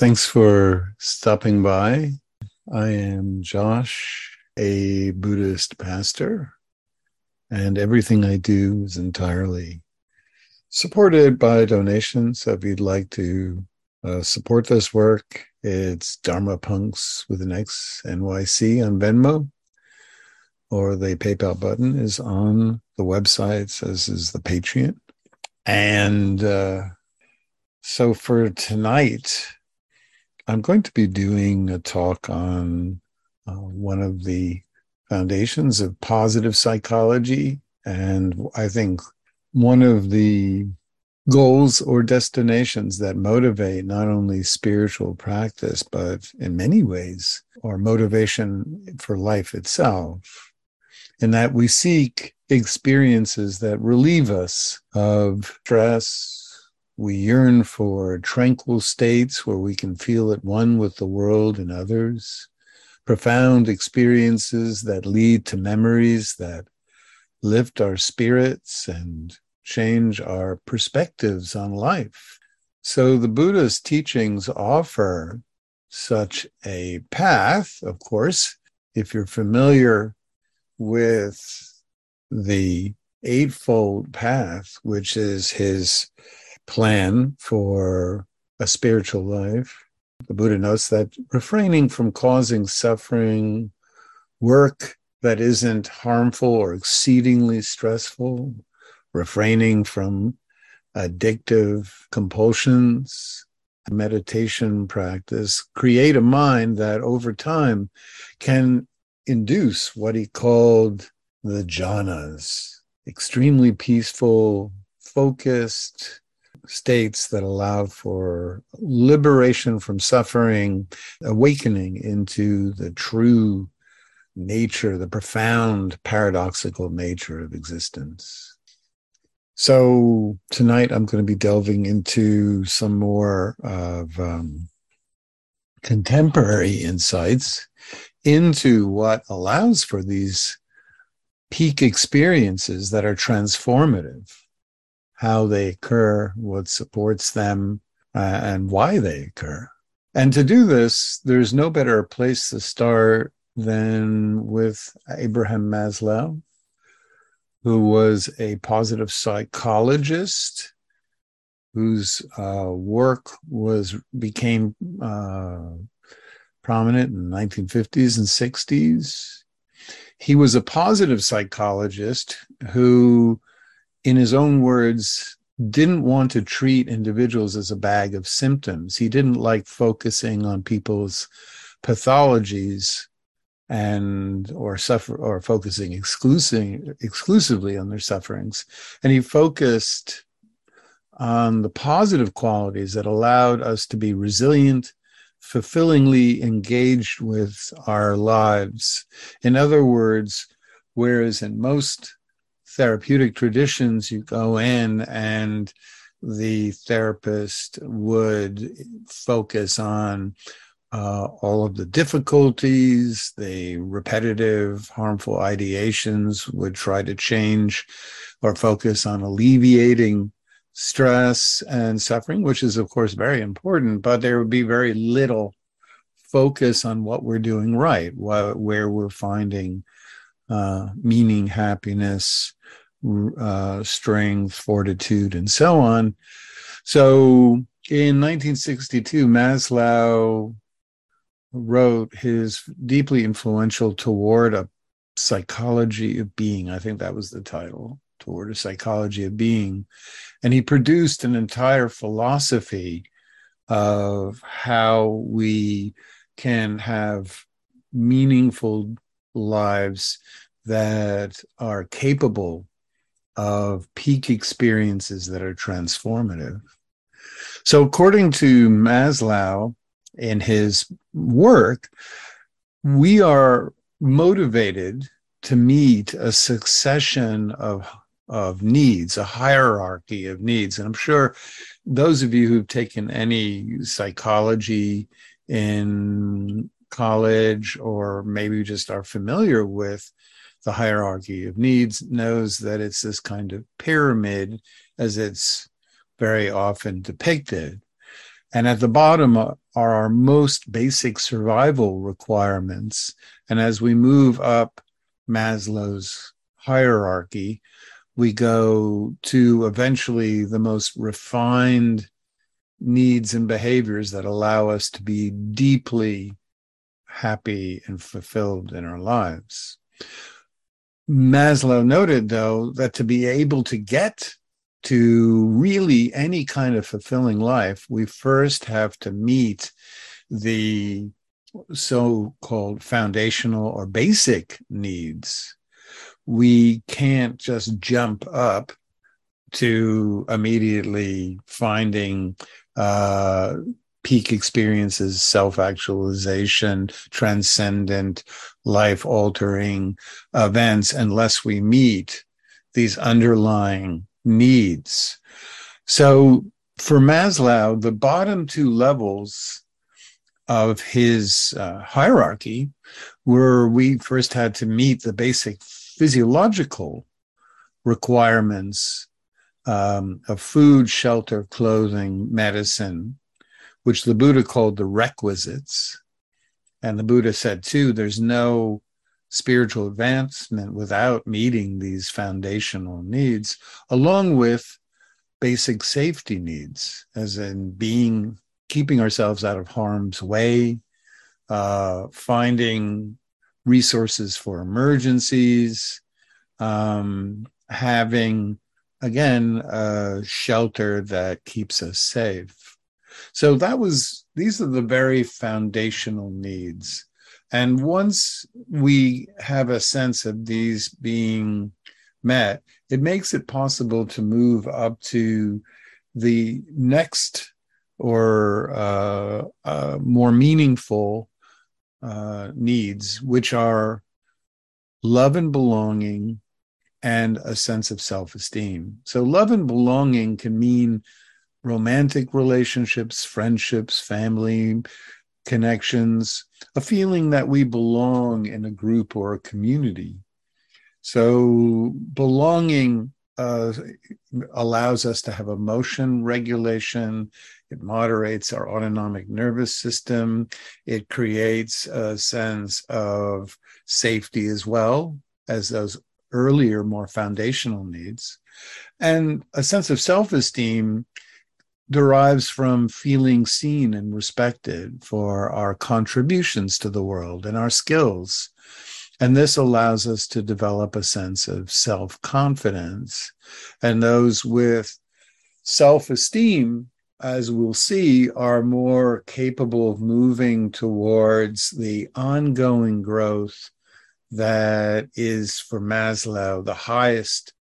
Thanks for stopping by. I am Josh, a Buddhist pastor, and everything I do is entirely supported by donations. So if you'd like to uh, support this work, it's Dharma Punks with an X NYC on Venmo, or the PayPal button is on the website, as is the Patreon. And uh, so for tonight, I'm going to be doing a talk on uh, one of the foundations of positive psychology. And I think one of the goals or destinations that motivate not only spiritual practice, but in many ways, our motivation for life itself, in that we seek experiences that relieve us of stress, we yearn for tranquil states where we can feel at one with the world and others, profound experiences that lead to memories that lift our spirits and change our perspectives on life. So the Buddha's teachings offer such a path, of course, if you're familiar with the Eightfold Path, which is his plan for a spiritual life. The Buddha notes that refraining from causing suffering, work that isn't harmful or exceedingly stressful, refraining from addictive compulsions, meditation practice, create a mind that over time can induce what he called the jhanas, extremely peaceful, focused, states that allow for liberation from suffering, awakening into the true nature, the profound paradoxical nature of existence. So tonight I'm going to be delving into some more of um, contemporary insights into what allows for these peak experiences that are transformative how they occur, what supports them, uh, and why they occur. And to do this, there's no better place to start than with Abraham Maslow, who was a positive psychologist whose uh, work was became uh, prominent in the 1950s and 60s. He was a positive psychologist who in his own words, didn't want to treat individuals as a bag of symptoms. He didn't like focusing on people's pathologies and or suffer or focusing exclusively exclusively on their sufferings. And he focused on the positive qualities that allowed us to be resilient, fulfillingly engaged with our lives. In other words, whereas in most therapeutic traditions, you go in and the therapist would focus on uh, all of the difficulties, the repetitive, harmful ideations, would try to change or focus on alleviating stress and suffering, which is, of course, very important, but there would be very little focus on what we're doing right, where we're finding uh, meaning, happiness, uh, strength, fortitude, and so on. So in 1962, Maslow wrote his deeply influential Toward a Psychology of Being. I think that was the title, Toward a Psychology of Being. And he produced an entire philosophy of how we can have meaningful lives that are capable of peak experiences that are transformative. So, according to Maslow in his work, we are motivated to meet a succession of, of needs, a hierarchy of needs. And I'm sure those of you who've taken any psychology in college or maybe just are familiar with the hierarchy of needs knows that it's this kind of pyramid as it's very often depicted. And at the bottom are our most basic survival requirements. And as we move up Maslow's hierarchy, we go to eventually the most refined needs and behaviors that allow us to be deeply happy and fulfilled in our lives. Maslow noted, though, that to be able to get to really any kind of fulfilling life, we first have to meet the so called foundational or basic needs. We can't just jump up to immediately finding uh, peak experiences, self actualization, transcendent, life altering events unless we meet these underlying needs. So for Maslow, the bottom two levels of his uh, hierarchy were we first had to meet the basic physiological requirements um, of food, shelter, clothing, medicine, which the Buddha called the requisites. And the Buddha said, too, there's no spiritual advancement without meeting these foundational needs, along with basic safety needs, as in being, keeping ourselves out of harm's way, uh, finding resources for emergencies, um, having, again, a shelter that keeps us safe. So that was, these are the very foundational needs and once we have a sense of these being met, it makes it possible to move up to the next or uh, uh, more meaningful uh, needs, which are love and belonging and a sense of self esteem. So, love and belonging can mean romantic relationships, friendships, family, connections, a feeling that we belong in a group or a community. So, belonging uh, allows us to have emotion regulation. It moderates our autonomic nervous system. It creates a sense of safety as well as those earlier, more foundational needs. And a sense of self esteem derives from feeling seen and respected for our contributions to the world and our skills. And this allows us to develop a sense of self confidence. And those with self esteem, as we'll see, are more capable of moving towards the ongoing growth that is for Maslow the highest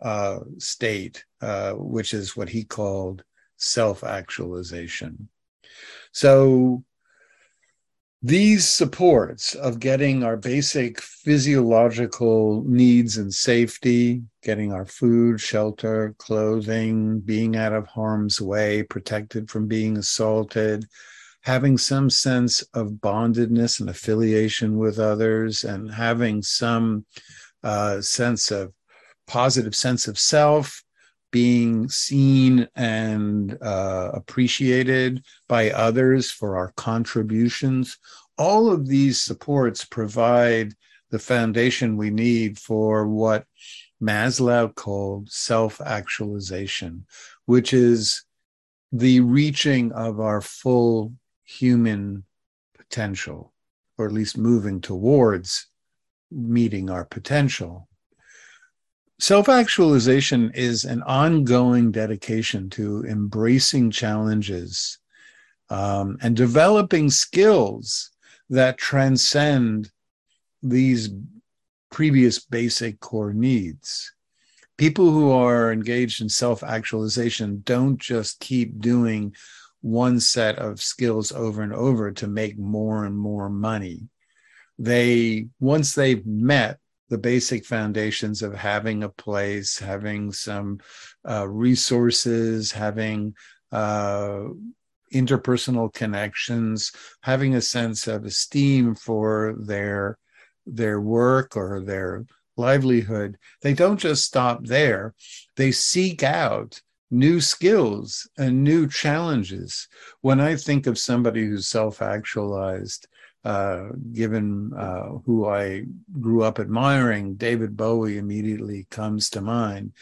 uh, state, uh, which is what he called self actualization. So, these supports of getting our basic physiological needs and safety, getting our food, shelter, clothing, being out of harm's way, protected from being assaulted, having some sense of bondedness and affiliation with others, and having some uh, sense of positive sense of self, being seen and uh, appreciated by others for our contributions. All of these supports provide the foundation we need for what Maslow called self actualization, which is the reaching of our full human potential, or at least moving towards meeting our potential. Self actualization is an ongoing dedication to embracing challenges um, and developing skills that transcend these previous basic core needs. People who are engaged in self actualization don't just keep doing one set of skills over and over to make more and more money. They, once they've met the basic foundations of having a place, having some uh, resources, having uh, interpersonal connections, having a sense of esteem for their their work or their livelihood. They don't just stop there; they seek out new skills and new challenges. When I think of somebody who's self actualized, uh, given uh, who I grew up admiring, David Bowie immediately comes to mind.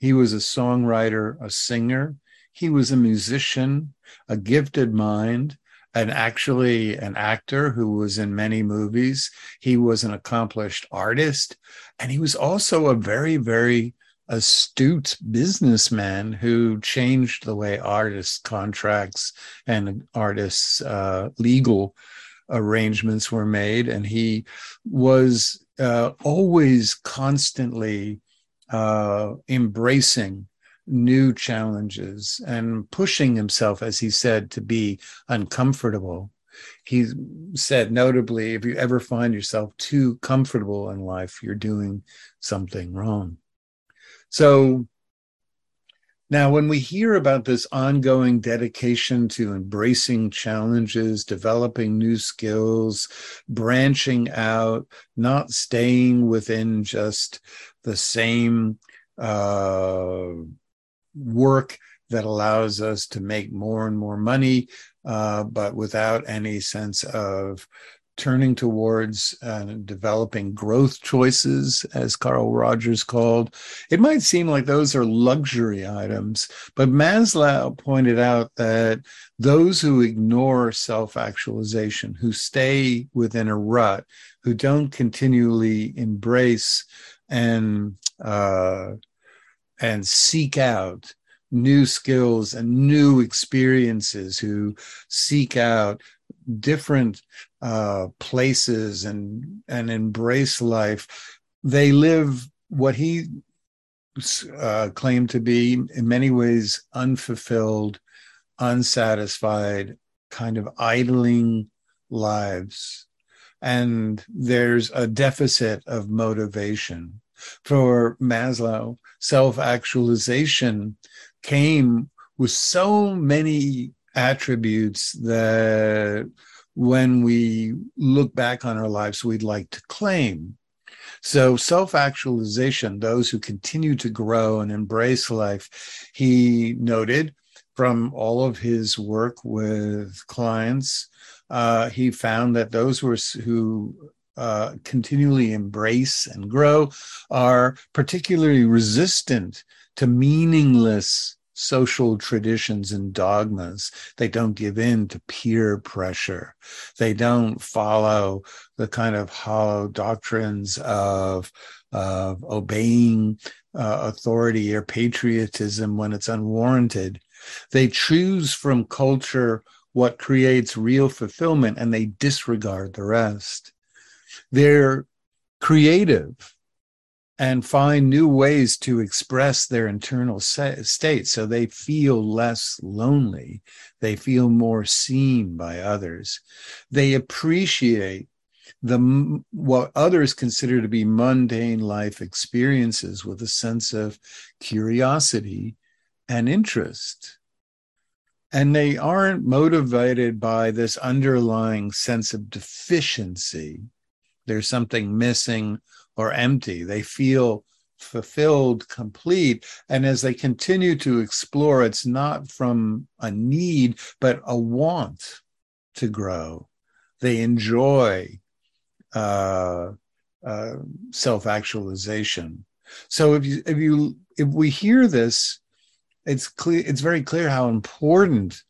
He was a songwriter, a singer, he was a musician, a gifted mind, and actually an actor who was in many movies. He was an accomplished artist, and he was also a very, very astute businessman who changed the way artists' contracts and artists' uh, legal arrangements were made. And he was uh, always constantly uh, embracing new challenges and pushing himself, as he said, to be uncomfortable. He said, notably, if you ever find yourself too comfortable in life, you're doing something wrong. So now, when we hear about this ongoing dedication to embracing challenges, developing new skills, branching out, not staying within just the same uh, work that allows us to make more and more money, uh, but without any sense of turning towards uh, developing growth choices, as Carl Rogers called. It might seem like those are luxury items, but Maslow pointed out that those who ignore self actualization, who stay within a rut, who don't continually embrace and uh, and seek out new skills and new experiences, who seek out different uh, places and and embrace life. They live what he uh, claimed to be, in many ways, unfulfilled, unsatisfied, kind of idling lives. And there's a deficit of motivation. For Maslow, self actualization came with so many attributes that when we look back on our lives, we'd like to claim. So, self actualization, those who continue to grow and embrace life, he noted from all of his work with clients, uh, he found that those were, who uh, continually embrace and grow are particularly resistant to meaningless social traditions and dogmas. They don't give in to peer pressure. They don't follow the kind of hollow doctrines of, of obeying uh, authority or patriotism when it's unwarranted. They choose from culture what creates real fulfillment and they disregard the rest. They're creative and find new ways to express their internal state so they feel less lonely. They feel more seen by others. They appreciate the what others consider to be mundane life experiences with a sense of curiosity and interest and they aren't motivated by this underlying sense of deficiency there's something missing or empty. They feel fulfilled, complete. And as they continue to explore, it's not from a need, but a want to grow. They enjoy uh, uh, self actualization. So if you if you if we hear this, it's clear. It's very clear how important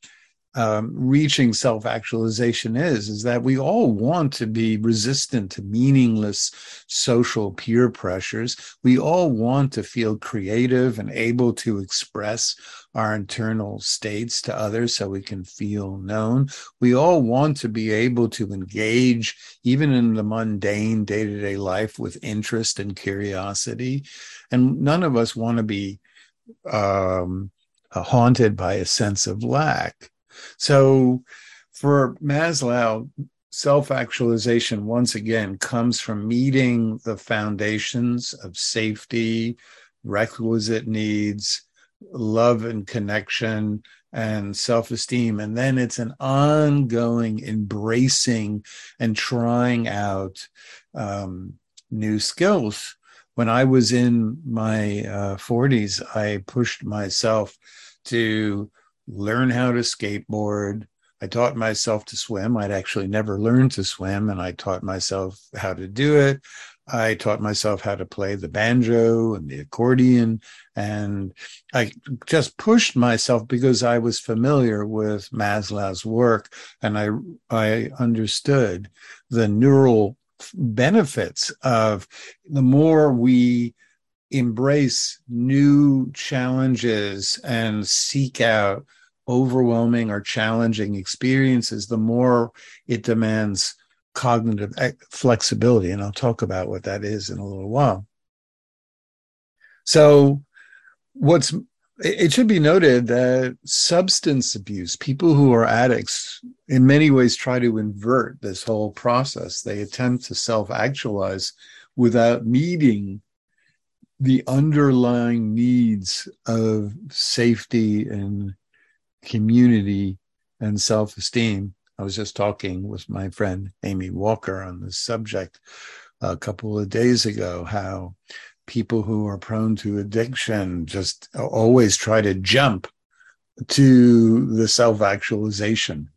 um, reaching self actualization is is that we all want to be resistant to meaningless social peer pressures. We all want to feel creative and able to express our internal states to others so we can feel known. We all want to be able to engage, even in the mundane day to day life, with interest and curiosity. And none of us want to be um, haunted by a sense of lack. So for Maslow, self actualization, once again, comes from meeting the foundations of safety, requisite needs, love and connection, and self esteem. And then it's an ongoing embracing and trying out um, new skills when I was in my uh, 40s, I pushed myself to learn how to skateboard. I taught myself to swim. I'd actually never learned to swim, and I taught myself how to do it. I taught myself how to play the banjo and the accordion. And I just pushed myself because I was familiar with Maslow's work and I, I understood the neural benefits of the more we embrace new challenges and seek out overwhelming or challenging experiences, the more it demands cognitive eh, flexibility. And I'll talk about what that is in a little while. So, what's it should be noted that substance abuse, people who are addicts, in many ways try to invert this whole process. They attempt to self actualize without meeting the underlying needs of safety and community and self esteem. I was just talking with my friend Amy Walker on this subject a couple of days ago how people who are prone to addiction just always try to jump to the self actualization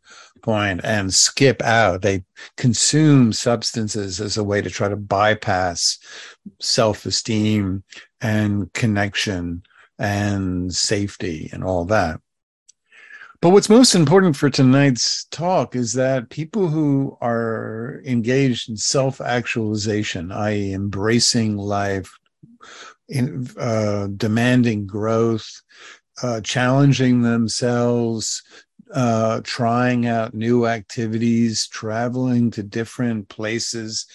point and skip out. They consume substances as a way to try to bypass self esteem and connection and safety and all that. But what's most important for tonight's talk is that people who are engaged in self actualization, i.e., embracing life, in, uh, demanding growth, uh, challenging themselves, uh, trying out new activities, traveling to different places,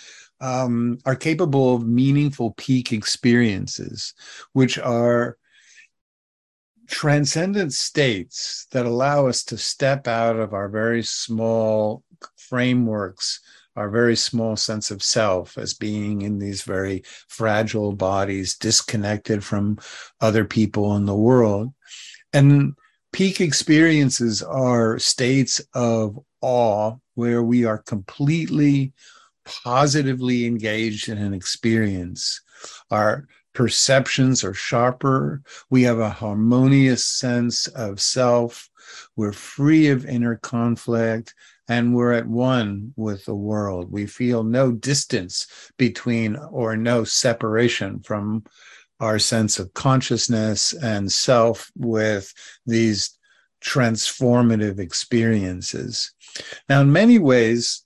um, are capable of meaningful peak experiences, which are transcendent states that allow us to step out of our very small frameworks, our very small sense of self as being in these very fragile bodies, disconnected from other people in the world. And peak experiences are states of awe where we are completely positively engaged in an experience. Our perceptions are sharper. We have a harmonious sense of self. We're free of inner conflict and we're at one with the world. We feel no distance between or no separation from our sense of consciousness and self with these transformative experiences. Now, in many ways,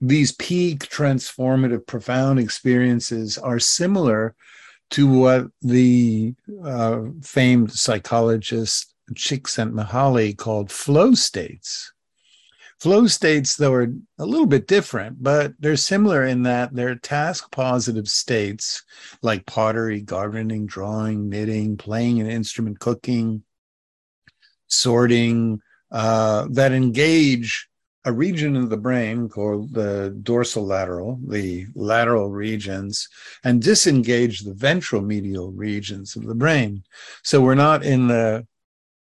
these peak transformative profound experiences are similar to what the uh, famed psychologist Csikszentmihalyi called flow states. Flow states, though, are a little bit different, but they're similar in that they're task positive states like pottery, gardening, drawing, knitting, playing an instrument, cooking, sorting, uh, that engage a region of the brain called the dorsolateral, the lateral regions, and disengage the ventral medial regions of the brain. So we're not in the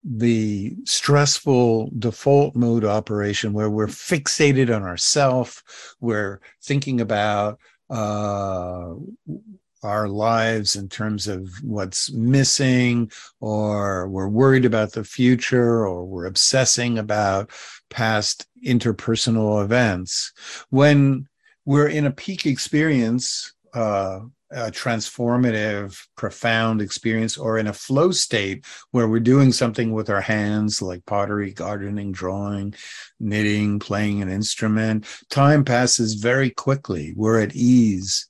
the stressful default mode operation where we're fixated on ourself, we're thinking about uh, our lives in terms of what's missing, or we're worried about the future, or we're obsessing about past interpersonal events. When we're in a peak experience, uh, a transformative, profound experience, or in a flow state where we're doing something with our hands, like pottery, gardening, drawing, knitting, playing an instrument, time passes very quickly. We're at ease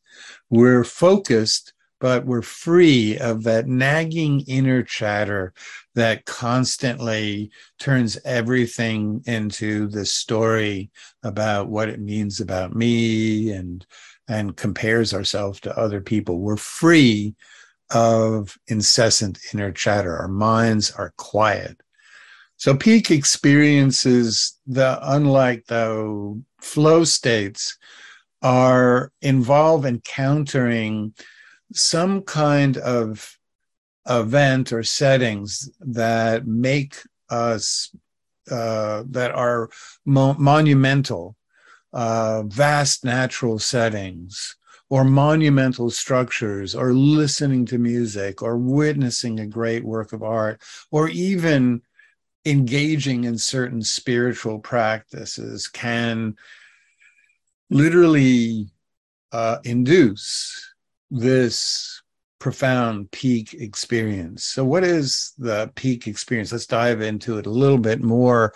we're focused, but we're free of that nagging inner chatter that constantly turns everything into this story about what it means about me and and compares ourselves to other people. We're free of incessant inner chatter. Our minds are quiet. So peak experiences, the unlike the flow states, are involve encountering some kind of event or settings that make us uh, that are mo- monumental, uh, vast natural settings, or monumental structures or listening to music or witnessing a great work of art or even engaging in certain spiritual practices can literally uh, induce this profound peak experience. So, what is the peak experience? Let's dive into it a little bit more.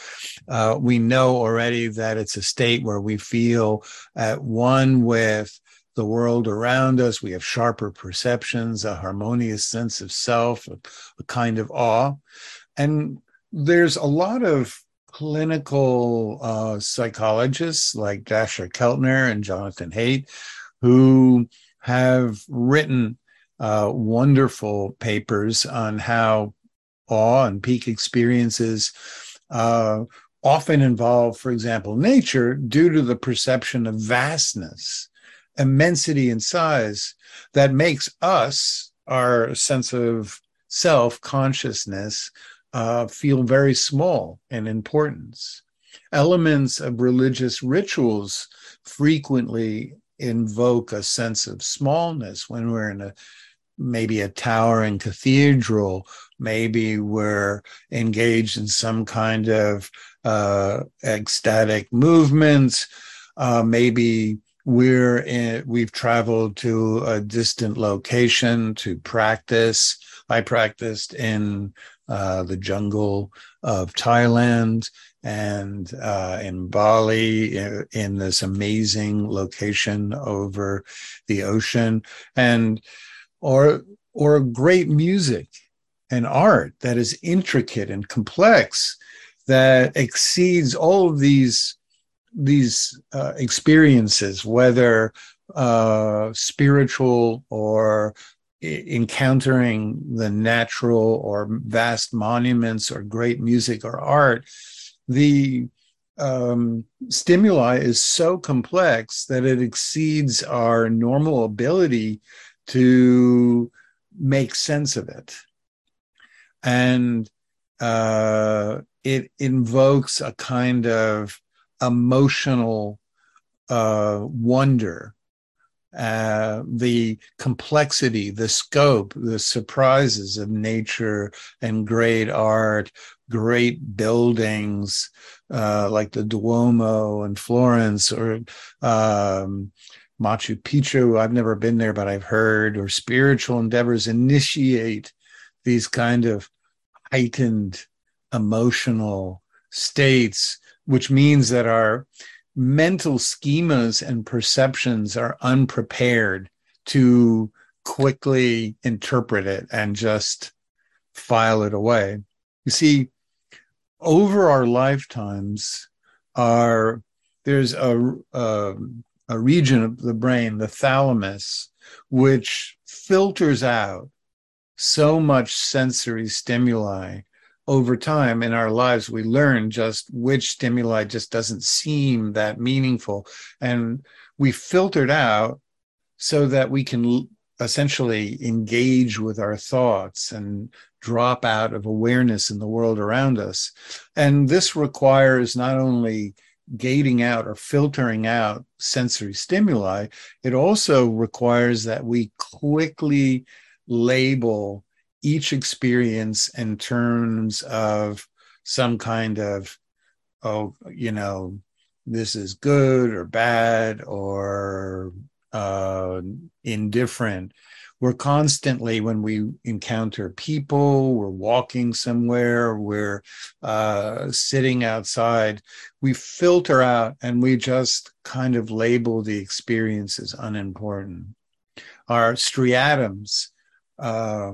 Uh, we know already that it's a state where we feel at one with the world around us. We have sharper perceptions, a harmonious sense of self, a, a kind of awe. And there's a lot of clinical uh, psychologists like Dacher Keltner and Jonathan Haidt who have written uh, wonderful papers on how awe and peak experiences uh, often involve, for example, nature due to the perception of vastness, immensity, and size that makes us, our sense of self consciousness, uh, feel very small in importance. Elements of religious rituals frequently invoke a sense of smallness when we're in a maybe a towering cathedral maybe we're engaged in some kind of uh, ecstatic movements uh, maybe we're in, we've traveled to a distant location to practice. I practiced in uh, the jungle of thailand and uh, in Bali, in this amazing location over the ocean, and or or great music and art that is intricate and complex that exceeds all of these these uh, experiences, whether uh, spiritual or encountering the natural or vast monuments or great music or art the um, stimuli is so complex that it exceeds our normal ability to make sense of it. And uh, it invokes a kind of emotional uh, wonder uh, the complexity, the scope, the surprises of nature and great art, great buildings uh, like the Duomo in Florence or um, Machu Picchu. I've never been there, but I've heard, or spiritual endeavors initiate these kind of heightened emotional states, which means that our mental schemas and perceptions are unprepared to quickly interpret it and just file it away. You see, over our lifetimes, our there's a, a, a region of the brain, the thalamus, which filters out so much sensory stimuli over time in our lives, we learn just which stimuli just doesn't seem that meaningful. And we filtered out so that we can essentially engage with our thoughts and drop out of awareness in the world around us. And this requires not only gating out or filtering out sensory stimuli, it also requires that we quickly label each experience in terms of some kind of oh you know this is good or bad or uh, indifferent. We're constantly when we encounter people we're walking somewhere we're uh, sitting outside we filter out and we just kind of label the experience as unimportant. Our striatums uh,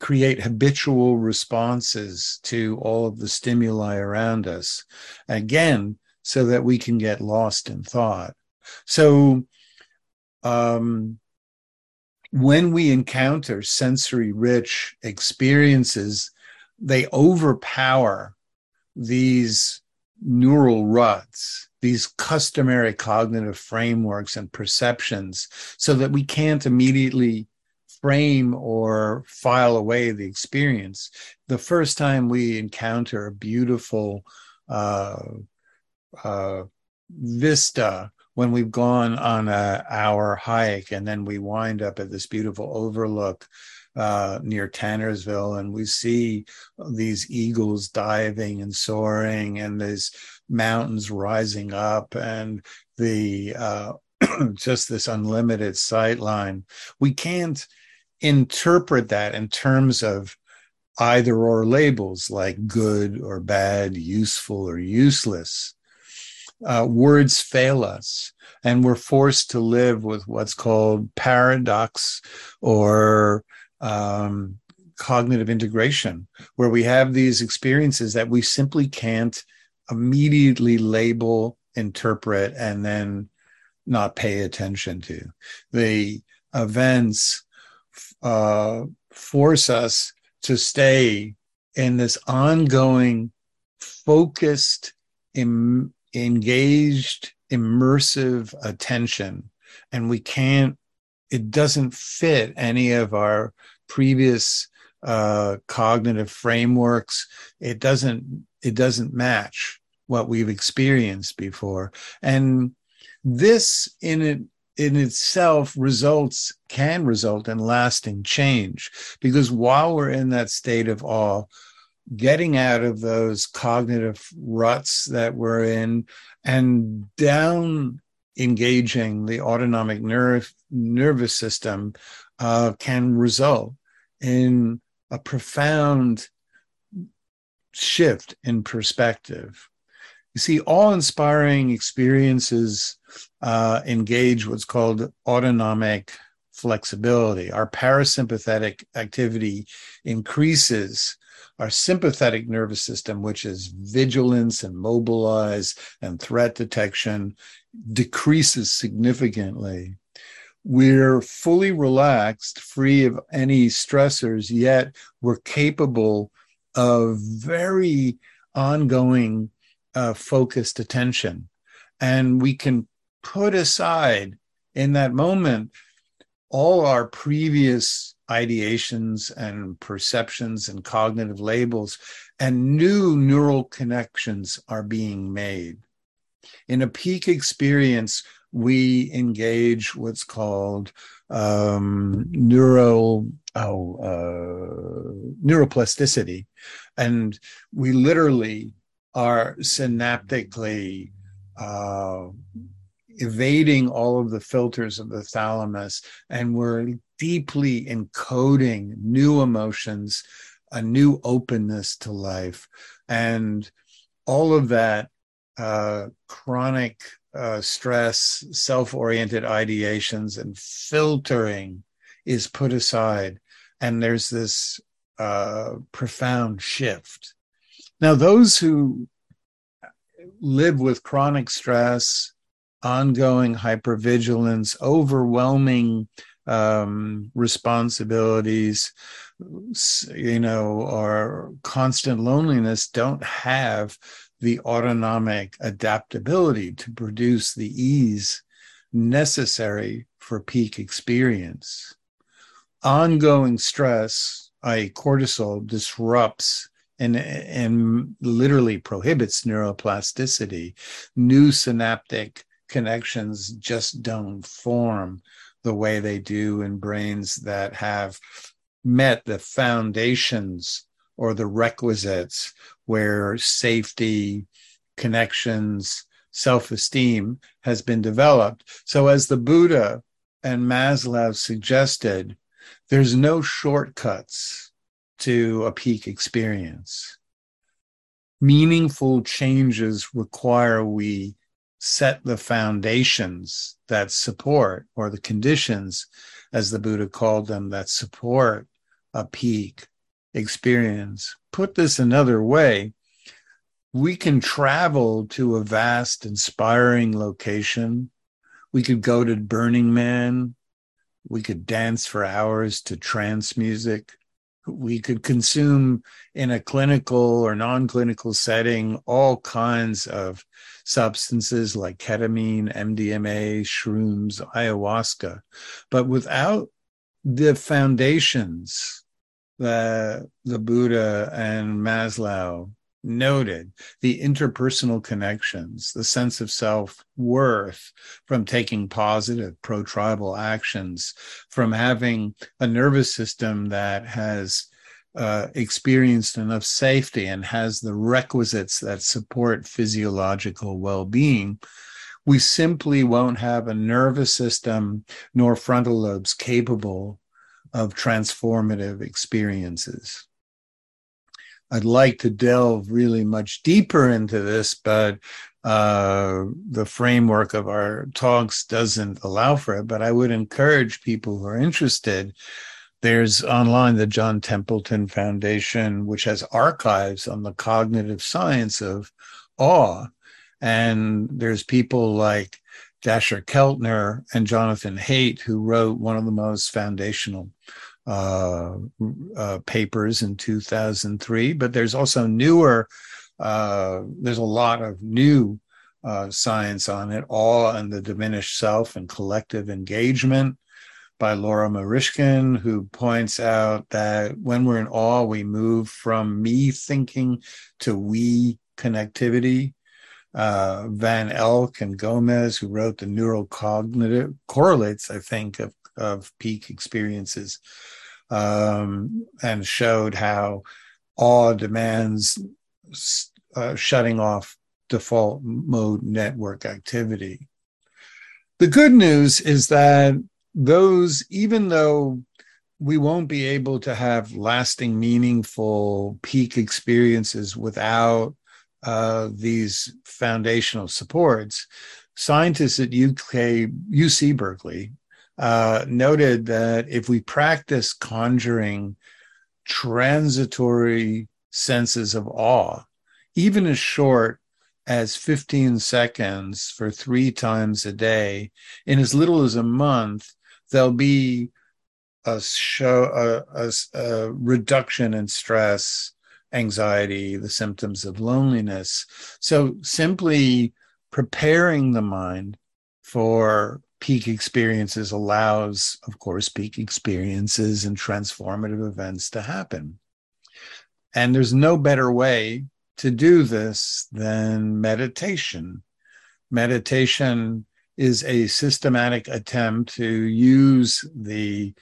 create habitual responses to all of the stimuli around us. Again, so that we can get lost in thought. So, um, when we encounter sensory rich experiences, they overpower these neural ruts, these customary cognitive frameworks and perceptions, so that we can't immediately frame or file away the experience. The first time we encounter a beautiful uh, uh, vista when we've gone on a hour hike and then we wind up at this beautiful overlook uh, near Tannersville, and we see these eagles diving and soaring, and these mountains rising up, and the uh, just this unlimited sight line. We can't interpret that in terms of either or labels like good or bad, useful or useless. Uh, words fail us, and we're forced to live with what's called paradox or um, cognitive integration, where we have these experiences that we simply can't immediately label, interpret, and then not pay attention to. The events uh, force us to stay in this ongoing, focused, engaged, immersive attention. And we can't, it doesn't fit any of our previous uh, cognitive frameworks. It doesn't, it doesn't match what we've experienced before. And this in it in itself results can result in lasting change. Because while we're in that state of awe getting out of those cognitive ruts that we're in and down engaging the autonomic nerve nervous system uh, can result in a profound shift in perspective. You see, awe inspiring experiences uh, engage what's called autonomic flexibility. Our parasympathetic activity increases our sympathetic nervous system, which is vigilance and mobilize and threat detection, decreases significantly. We're fully relaxed, free of any stressors, yet we're capable of very ongoing uh, focused attention. And we can put aside in that moment all our previous ideations and perceptions and cognitive labels, and new neural connections are being made. In a peak experience, we engage what's called um, neural oh, uh, neuroplasticity, and we literally are synaptically uh, evading all of the filters of the thalamus, and we're deeply encoding new emotions, a new openness to life, and all of that uh, chronic uh, stress, self oriented ideations, and filtering is put aside. And there's this uh, profound shift now, those who live with chronic stress, ongoing hypervigilance, overwhelming um, responsibilities, you know, or constant loneliness don't have the autonomic adaptability to produce the ease necessary for peak experience. Ongoing stress, i.e., cortisol, disrupts and, and literally prohibits neuroplasticity. New synaptic connections just don't form the way they do in brains that have met the foundations or the requisites where safety, connections, self esteem has been developed. So, as the Buddha and Maslow suggested, there's no shortcuts to a peak experience. Meaningful changes require we set the foundations that support, or the conditions, as the Buddha called them, that support a peak experience. Put this another way, we can travel to a vast, inspiring location. We could go to Burning Man. We could dance for hours to trance music we could consume in a clinical or non-clinical setting all kinds of substances like ketamine, MDMA, shrooms, ayahuasca, but without the foundations that the Buddha and Maslow noted the interpersonal connections, the sense of self worth from taking positive pro tribal actions, from having a nervous system that has uh, experienced enough safety and has the requisites that support physiological well being. We simply won't have a nervous system nor frontal lobes capable of transformative experiences. I'd like to delve really much deeper into this, but uh, the framework of our talks doesn't allow for it. But I would encourage people who are interested. There's online the John Templeton Foundation, which has archives on the cognitive science of awe. And there's people like Dacher Keltner and Jonathan Haidt, who wrote one of the most foundational uh, uh, papers in 2003, but there's also newer, uh, there's a lot of new uh, science on it, awe and the diminished self and collective engagement by Laura Maruskin, who points out that when we're in awe, we move from me thinking to we connectivity. Uh, Van Elk and Gomez, who wrote the neurocognitive correlates, I think, of of peak experiences um, and showed how awe demands uh, shutting off default mode network activity. The good news is that those, even though we won't be able to have lasting, meaningful peak experiences without uh, these foundational supports, scientists at UK, UC Berkeley uh, noted that if we practice conjuring transitory senses of awe, even as short as 15 seconds for three times a day, in as little as a month, there'll be a show a, a, a reduction in stress, anxiety, the symptoms of loneliness. So simply preparing the mind for peak experiences allows, of course, peak experiences and transformative events to happen. And there's no better way to do this than meditation. Meditation is a systematic attempt to use the,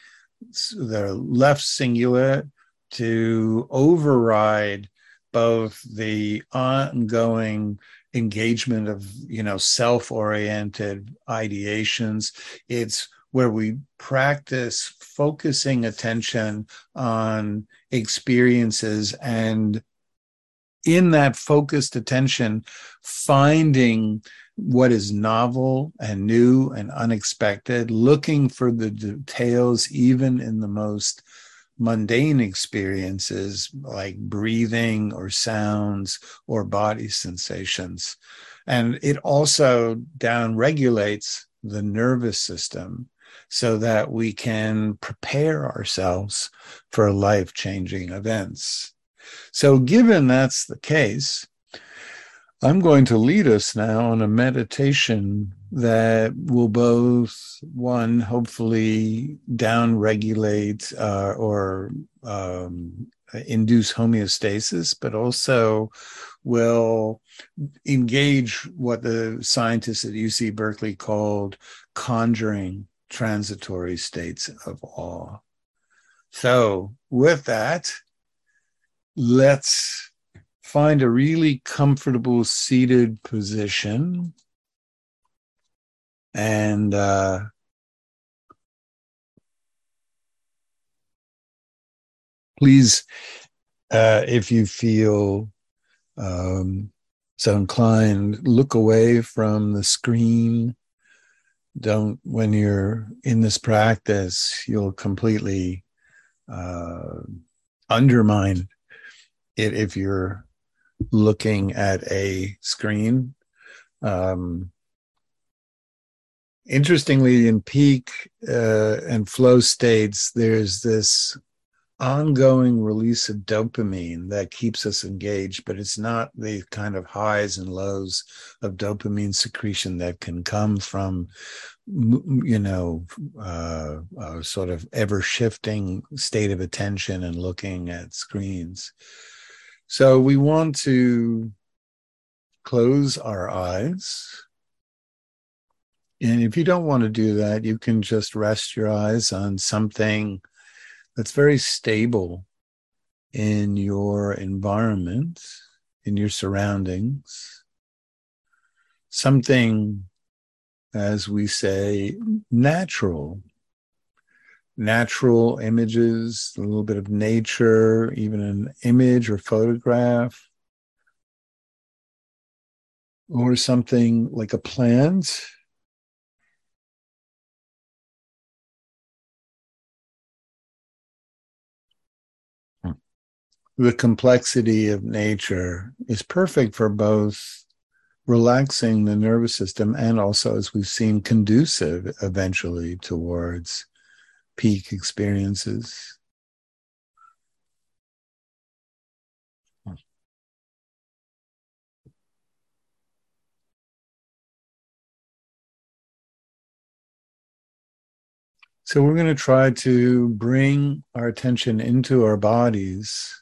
the left cingulate to override both the ongoing engagement of you know self-oriented ideations. It's where we practice focusing attention on experiences and in that focused attention finding what is novel and new and unexpected looking for the details even in the most mundane experiences like breathing or sounds or body sensations. And it also down regulates the nervous system so that we can prepare ourselves for life changing events. So, given that's the case, I'm going to lead us now on a meditation that will both one hopefully down regulate uh, or um, induce homeostasis but also will engage what the scientists at uc berkeley called conjuring transitory states of awe. So with that let's find a really comfortable seated position and uh, please, uh, if you feel um, so inclined, look away from the screen. Don't, when you're in this practice, you'll completely uh, undermine it if you're looking at a screen. Um, interestingly, in peak uh, and flow states, there's this ongoing release of dopamine that keeps us engaged, but it's not the kind of highs and lows of dopamine secretion that can come from, you know, uh, a sort of ever shifting state of attention and looking at screens. So we want to close our eyes. And if you don't want to do that, you can just rest your eyes on something that's very stable in your environment, in your surroundings. Something, as we say, natural. Natural images, a little bit of nature, even an image or photograph, or something like a plant. Hmm. The complexity of nature is perfect for both relaxing the nervous system and also, as we've seen, conducive eventually towards peak experiences. So, we're going to try to bring our attention into our bodies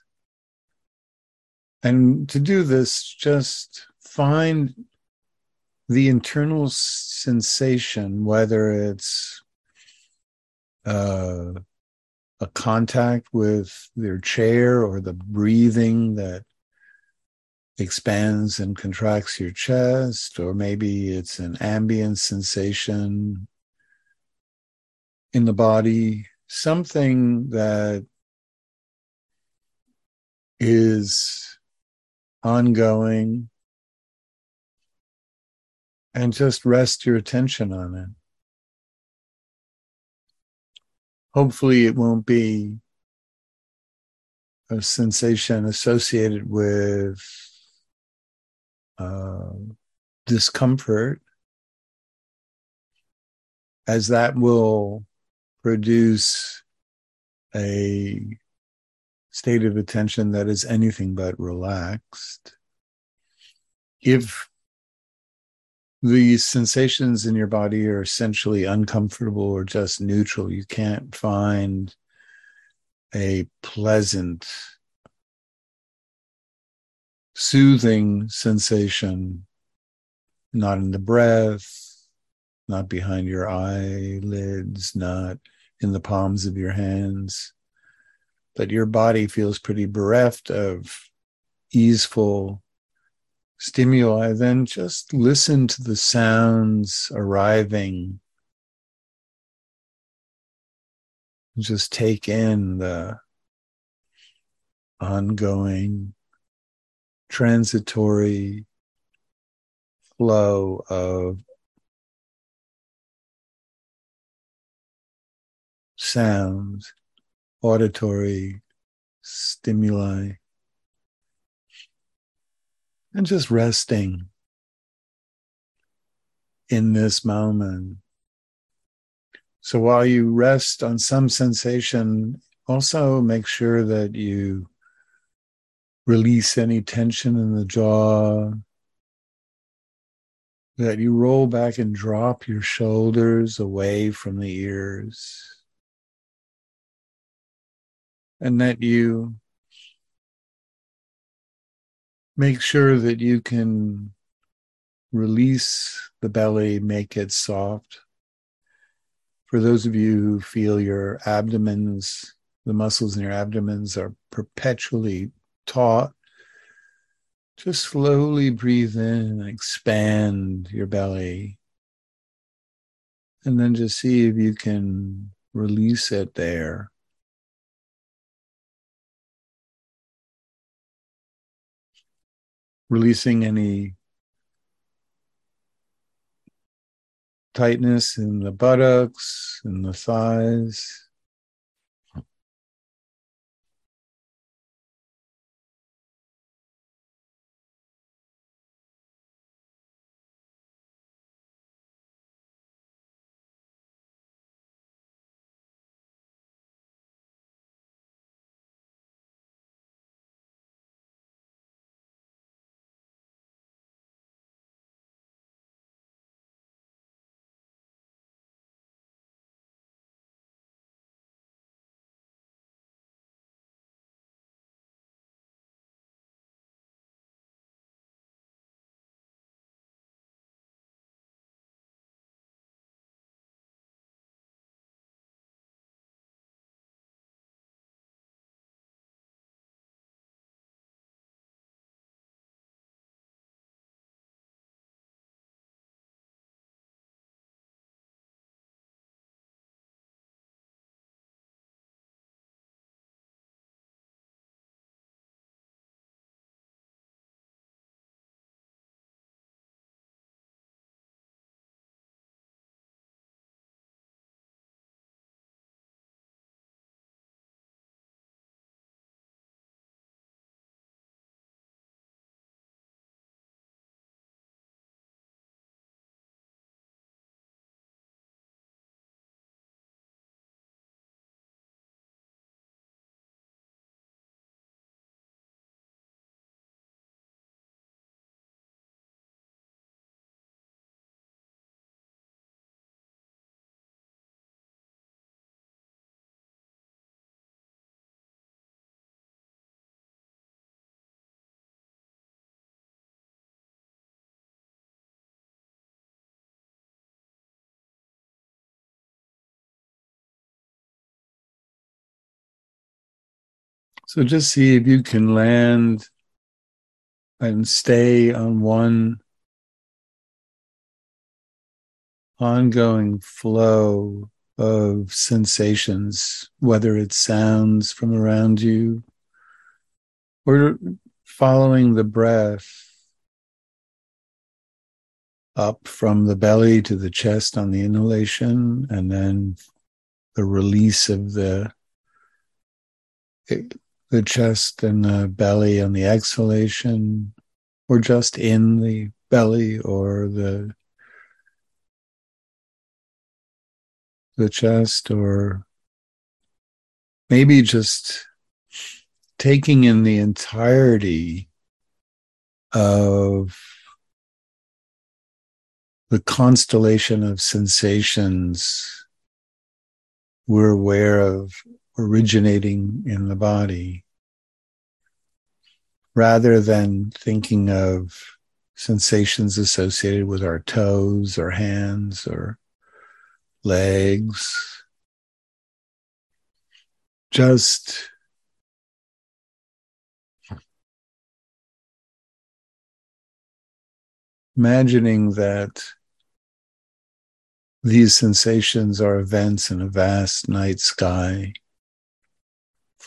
and to do this, just find the internal sensation, whether it's uh, a contact with their chair or the breathing that expands and contracts your chest, or maybe it's an ambient sensation in the body, something that is ongoing, and just rest your attention on it. Hopefully, it won't be a sensation associated with uh, discomfort, as that will produce a state of attention that is anything but relaxed. If the sensations in your body are essentially uncomfortable or just neutral, you can't find a pleasant, soothing sensation, not in the breath, not behind your eyelids, not in the palms of your hands. But your body feels pretty bereft of easeful stimuli, then just listen to the sounds arriving. Just take in the ongoing transitory flow of sounds auditory stimuli, and just resting in this moment. So while you rest on some sensation, also make sure that you release any tension in the jaw, that you roll back and drop your shoulders away from the ears and that you make sure that you can release the belly, make it soft. For those of you who feel your abdomens, the muscles in your abdomens are perpetually taut, just slowly breathe in and expand your belly. And then just see if you can release it there. Releasing any tightness in the buttocks and the thighs. So just see if you can land and stay on one ongoing flow of sensations, whether it's sounds from around you or following the breath up from the belly to the chest on the inhalation and then the release of the the chest and the belly on the exhalation or just in the belly or the the chest or maybe just taking in the entirety of the constellation of sensations we're aware of originating in the body rather than thinking of sensations associated with our toes or hands or legs. Just imagining that these sensations are events in a vast night sky,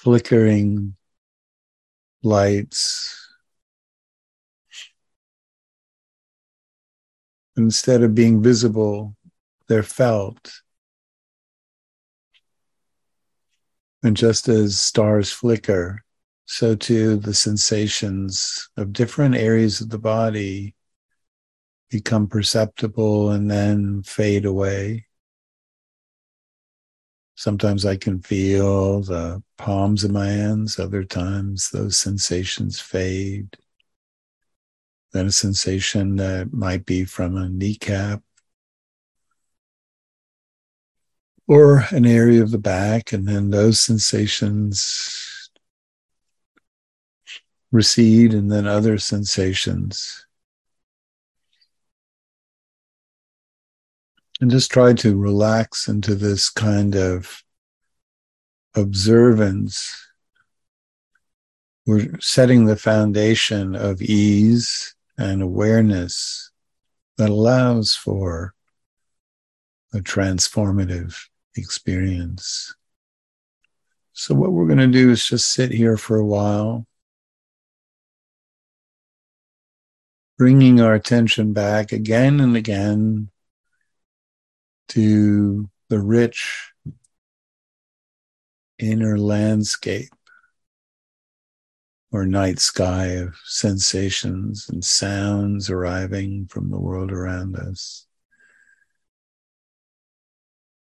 flickering lights. Instead of being visible, they're felt. And just as stars flicker, so too the sensations of different areas of the body become perceptible and then fade away. Sometimes I can feel the palms of my hands, other times those sensations fade. Then a sensation that might be from a kneecap or an area of the back, and then those sensations recede, and then other sensations and just try to relax into this kind of observance. We're setting the foundation of ease and awareness that allows for a transformative experience. So, what we're going to do is just sit here for a while, bringing our attention back again and again to the rich inner landscape or night sky of sensations and sounds arriving from the world around us.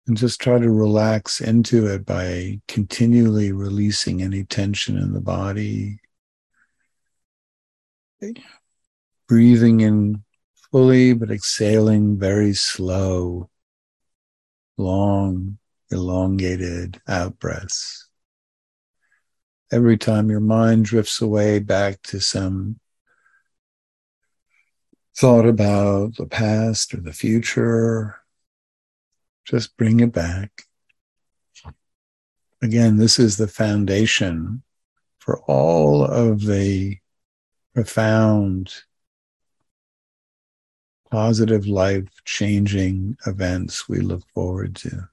And just try to relax into it by continually releasing any tension in the body. Breathing in fully, but exhaling very slow long, elongated out breaths. Every time your mind drifts away back to some thought about the past or the future, just bring it back. Again, this is the foundation for all of the profound positive life changing events we look forward to.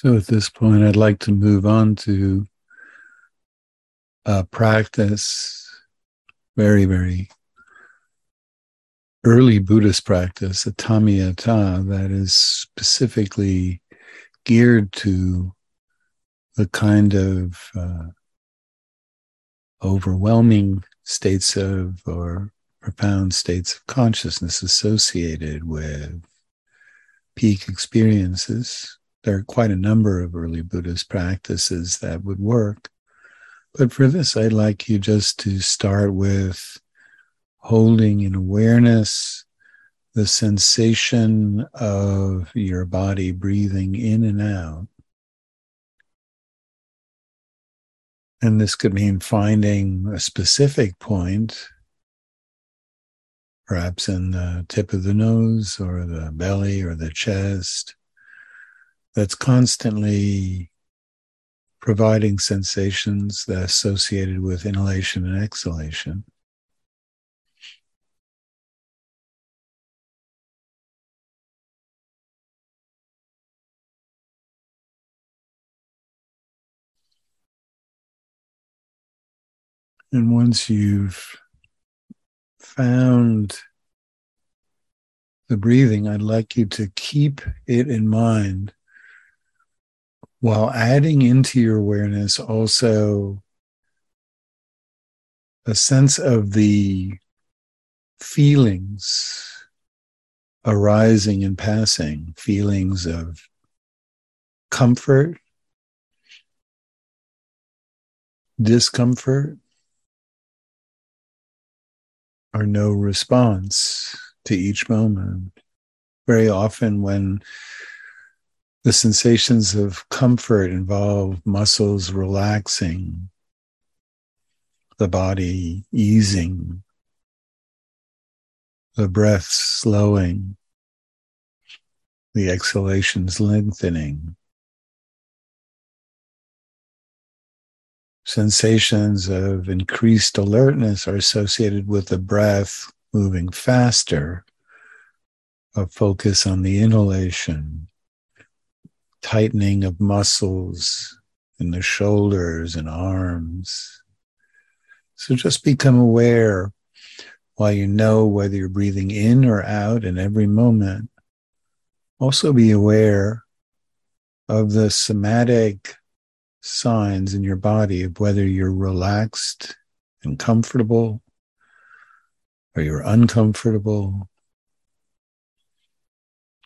So at this point, I'd like to move on to a practice, very, very early Buddhist practice, a Tammayata, that is specifically geared to the kind of uh, overwhelming states of or profound states of consciousness associated with peak experiences there are quite a number of early Buddhist practices that would work. But for this, I'd like you just to start with holding in awareness the sensation of your body breathing in and out. And this could mean finding a specific point, perhaps in the tip of the nose or the belly or the chest, that's constantly providing sensations that are associated with inhalation and exhalation. And once you've found the breathing, I'd like you to keep it in mind while adding into your awareness also a sense of the feelings arising and passing, feelings of comfort, discomfort, or no response to each moment. Very often, when the sensations of comfort involve muscles relaxing, the body easing, the breath slowing, the exhalations lengthening. Sensations of increased alertness are associated with the breath moving faster, a focus on the inhalation, tightening of muscles in the shoulders and arms. So just become aware while you know whether you're breathing in or out in every moment. Also be aware of the somatic signs in your body of whether you're relaxed and comfortable or you're uncomfortable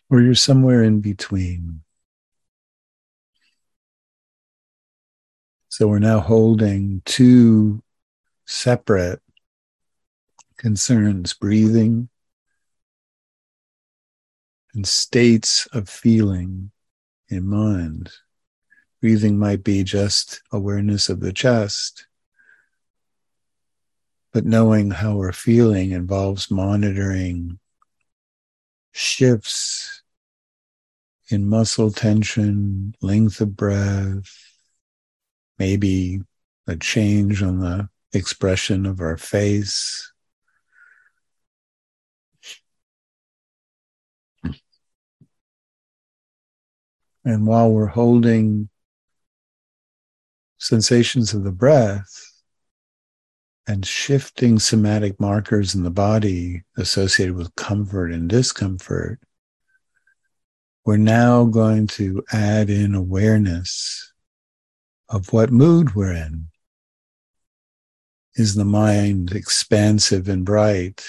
or you're somewhere in between. So we're now holding two separate concerns breathing and states of feeling in mind. Breathing might be just awareness of the chest, but knowing how we're feeling involves monitoring shifts in muscle tension, length of breath, maybe a change on the expression of our face. And while we're holding sensations of the breath and shifting somatic markers in the body associated with comfort and discomfort, we're now going to add in awareness of what mood we're in. Is the mind expansive and bright?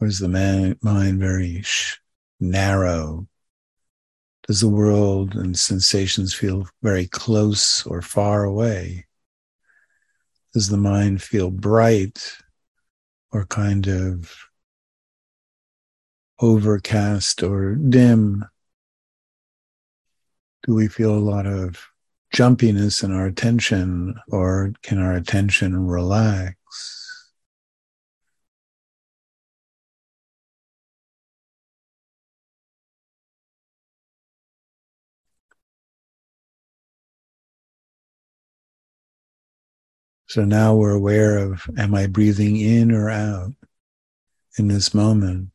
Or is the man, mind very sh- narrow? Does the world and sensations feel very close or far away? Does the mind feel bright or kind of overcast or dim? Do we feel a lot of jumpiness in our attention, or can our attention relax? So now we're aware of am I breathing in or out in this moment?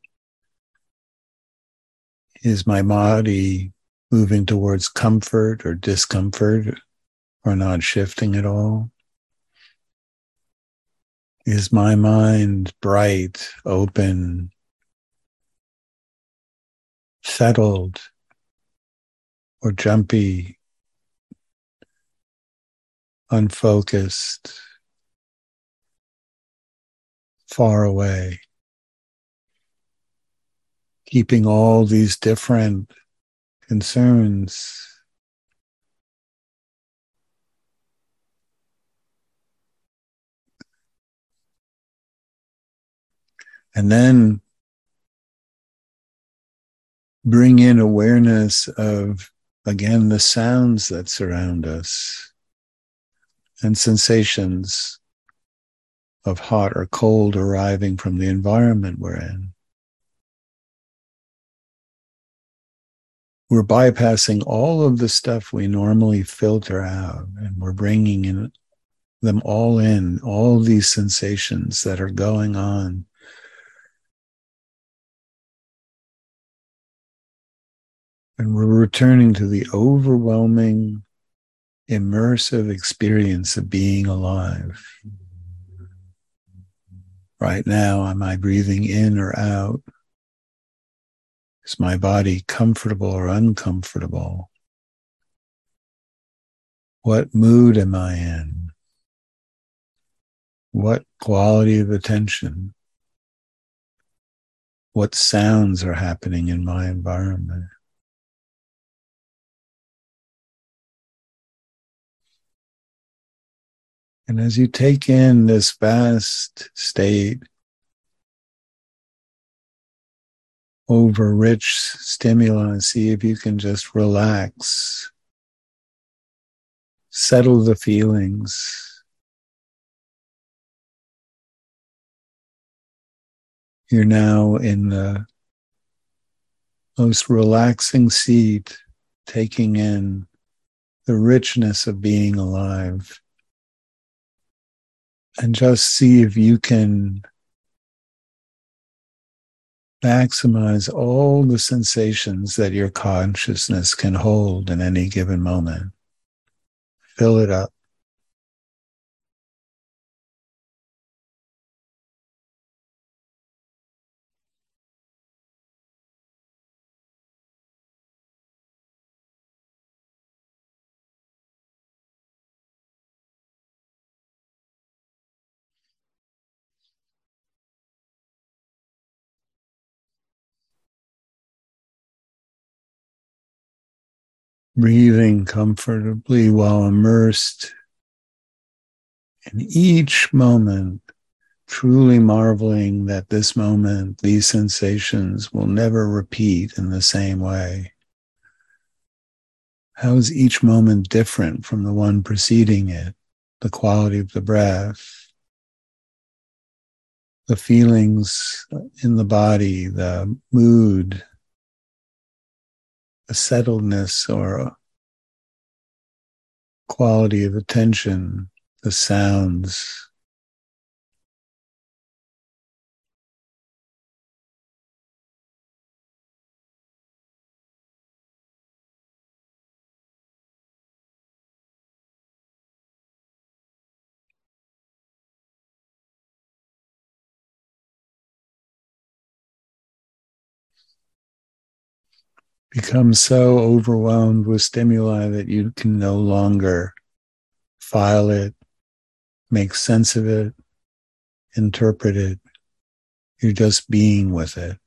Is my body moving towards comfort or discomfort or not shifting at all? Is my mind bright, open, settled, or jumpy, unfocused, far away? Keeping all these different concerns And then bring in awareness of, again, the sounds that surround us and sensations of hot or cold arriving from the environment we're in. We're bypassing all of the stuff we normally filter out and we're bringing in them all in, all these sensations that are going on And we're returning to the overwhelming, immersive experience of being alive. Right now, am I breathing in or out? Is my body comfortable or uncomfortable? What mood am I in? What quality of attention? What sounds are happening in my environment? And as you take in this vast state over rich stimuli, see if you can just relax, settle the feelings. You're now in the most relaxing seat, taking in the richness of being alive and just see if you can maximize all the sensations that your consciousness can hold in any given moment. Fill it up. Breathing comfortably while immersed in each moment, truly marveling that this moment, these sensations will never repeat in the same way. How is each moment different from the one preceding it? The quality of the breath, the feelings in the body, the mood, a settledness or a quality of attention, the sounds. Become so overwhelmed with stimuli that you can no longer file it, make sense of it, interpret it. You're just being with it.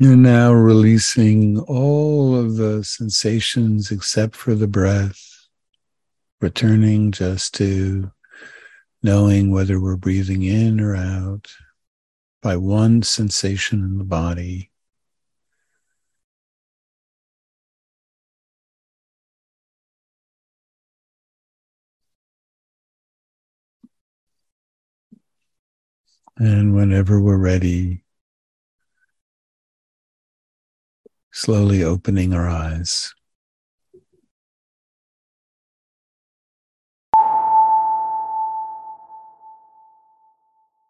You're now releasing all of the sensations except for the breath, returning just to knowing whether we're breathing in or out by one sensation in the body. And whenever we're ready, slowly opening our eyes.